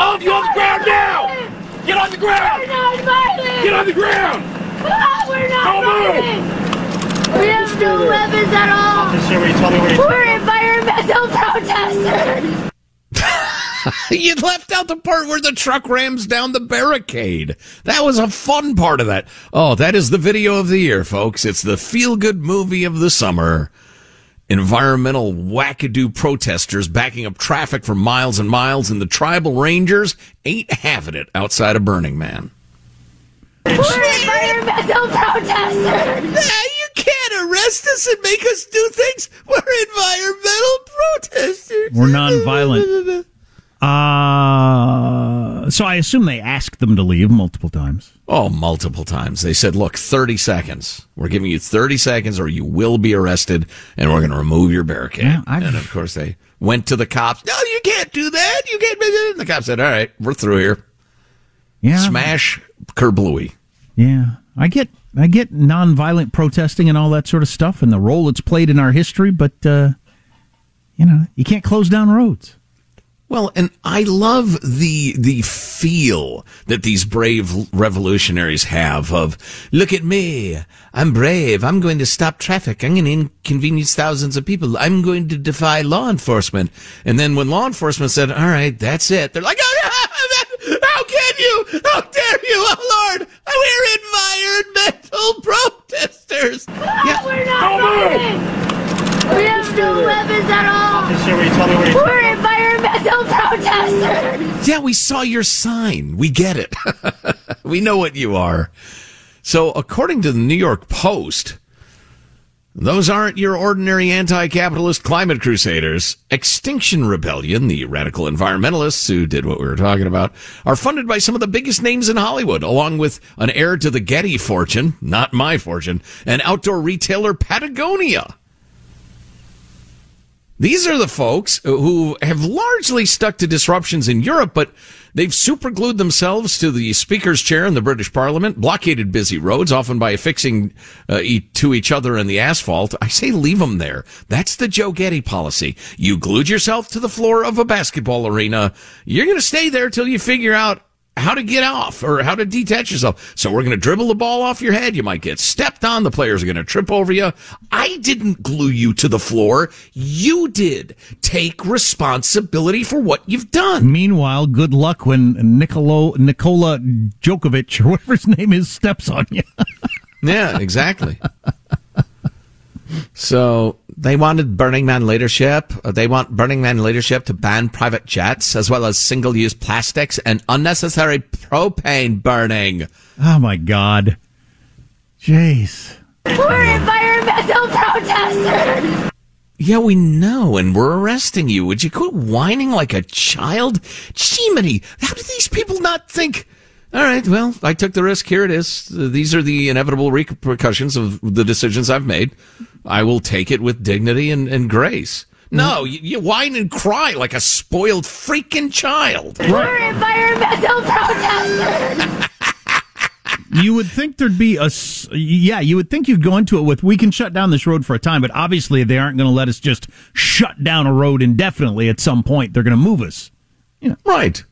All of you on the ground now! Get on the ground! We're not violent! Get on the ground! Ah, we're not Don't move! We have no weapons at all! Officer, will you tell me where you We're environmental protesters! you left out the part where the truck rams down the barricade. That was a fun part of that. Oh, that is the video of the year, folks. It's the feel good movie of the summer. Environmental wackadoo protesters backing up traffic for miles and miles, and the tribal rangers ain't having it outside of Burning Man. We're environmental protesters! You can't arrest us and make us do things. We're environmental protesters. We're nonviolent. Uh, so I assume they asked them to leave multiple times. Oh, multiple times. They said, look, 30 seconds. We're giving you 30 seconds or you will be arrested and we're going to remove your barricade. Yeah, and of course, they went to the cops. No, you can't do that. You can't. And the cops said, all right, we're through here. Yeah, Smash Kerblooey. Yeah, I get I get nonviolent protesting and all that sort of stuff and the role it's played in our history, but uh, you know you can't close down roads. Well, and I love the the feel that these brave revolutionaries have of look at me, I'm brave, I'm going to stop traffic, I'm going to inconvenience thousands of people, I'm going to defy law enforcement. And then when law enforcement said, "All right, that's it," they're like, oh, "How can you? How dare you? Oh Lord, we're environmental protesters." Ah, we're not Don't move! We have no weapons at all! Officer, will you tell me where you We're environmental protesters! Yeah, we saw your sign. We get it. we know what you are. So, according to the New York Post, those aren't your ordinary anti-capitalist climate crusaders. Extinction Rebellion, the radical environmentalists who did what we were talking about, are funded by some of the biggest names in Hollywood, along with an heir to the Getty fortune, not my fortune, and outdoor retailer Patagonia. These are the folks who have largely stuck to disruptions in Europe, but they've superglued themselves to the speaker's chair in the British Parliament, blockaded busy roads, often by affixing uh, to each other in the asphalt. I say leave them there. That's the Joe Getty policy. You glued yourself to the floor of a basketball arena. You're going to stay there till you figure out how to get off or how to detach yourself. So we're going to dribble the ball off your head. You might get stepped on. The players are going to trip over you. I didn't glue you to the floor. You did. Take responsibility for what you've done. Meanwhile, good luck when Nicolo, Nikola Djokovic or whatever his name is steps on you. Yeah, exactly. so they wanted Burning Man leadership. uh, They want Burning Man leadership to ban private jets as well as single use plastics and unnecessary propane burning. oh my God, Jeez. We're environmental protesters! Yeah, we know, and we're arresting you. Would you quit whining like a child? Jiminy, how do these people not think? All right, well, I took the risk. Here it is. These are the inevitable repercussions of the decisions I've made. I will take it with dignity and, and grace. No, you, you whine and cry like a spoiled freaking child. We're environmental protesters! You would think there'd be a yeah, you would think you'd go into it with, we can shut down this road for a time, but obviously they aren't going to let us just shut down a road indefinitely. At some point, they're going to move us. Right.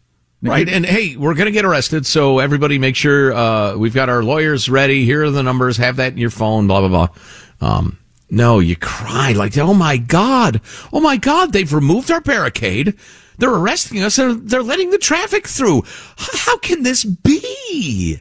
Right. And hey, we're going to get arrested. So everybody make sure, uh, we've got our lawyers ready. Here are the numbers. Have that in your phone, blah, blah, blah. Um, no, you cry like, oh my God. Oh my God. They've removed our barricade. They're arresting us and they're letting the traffic through. How can this be?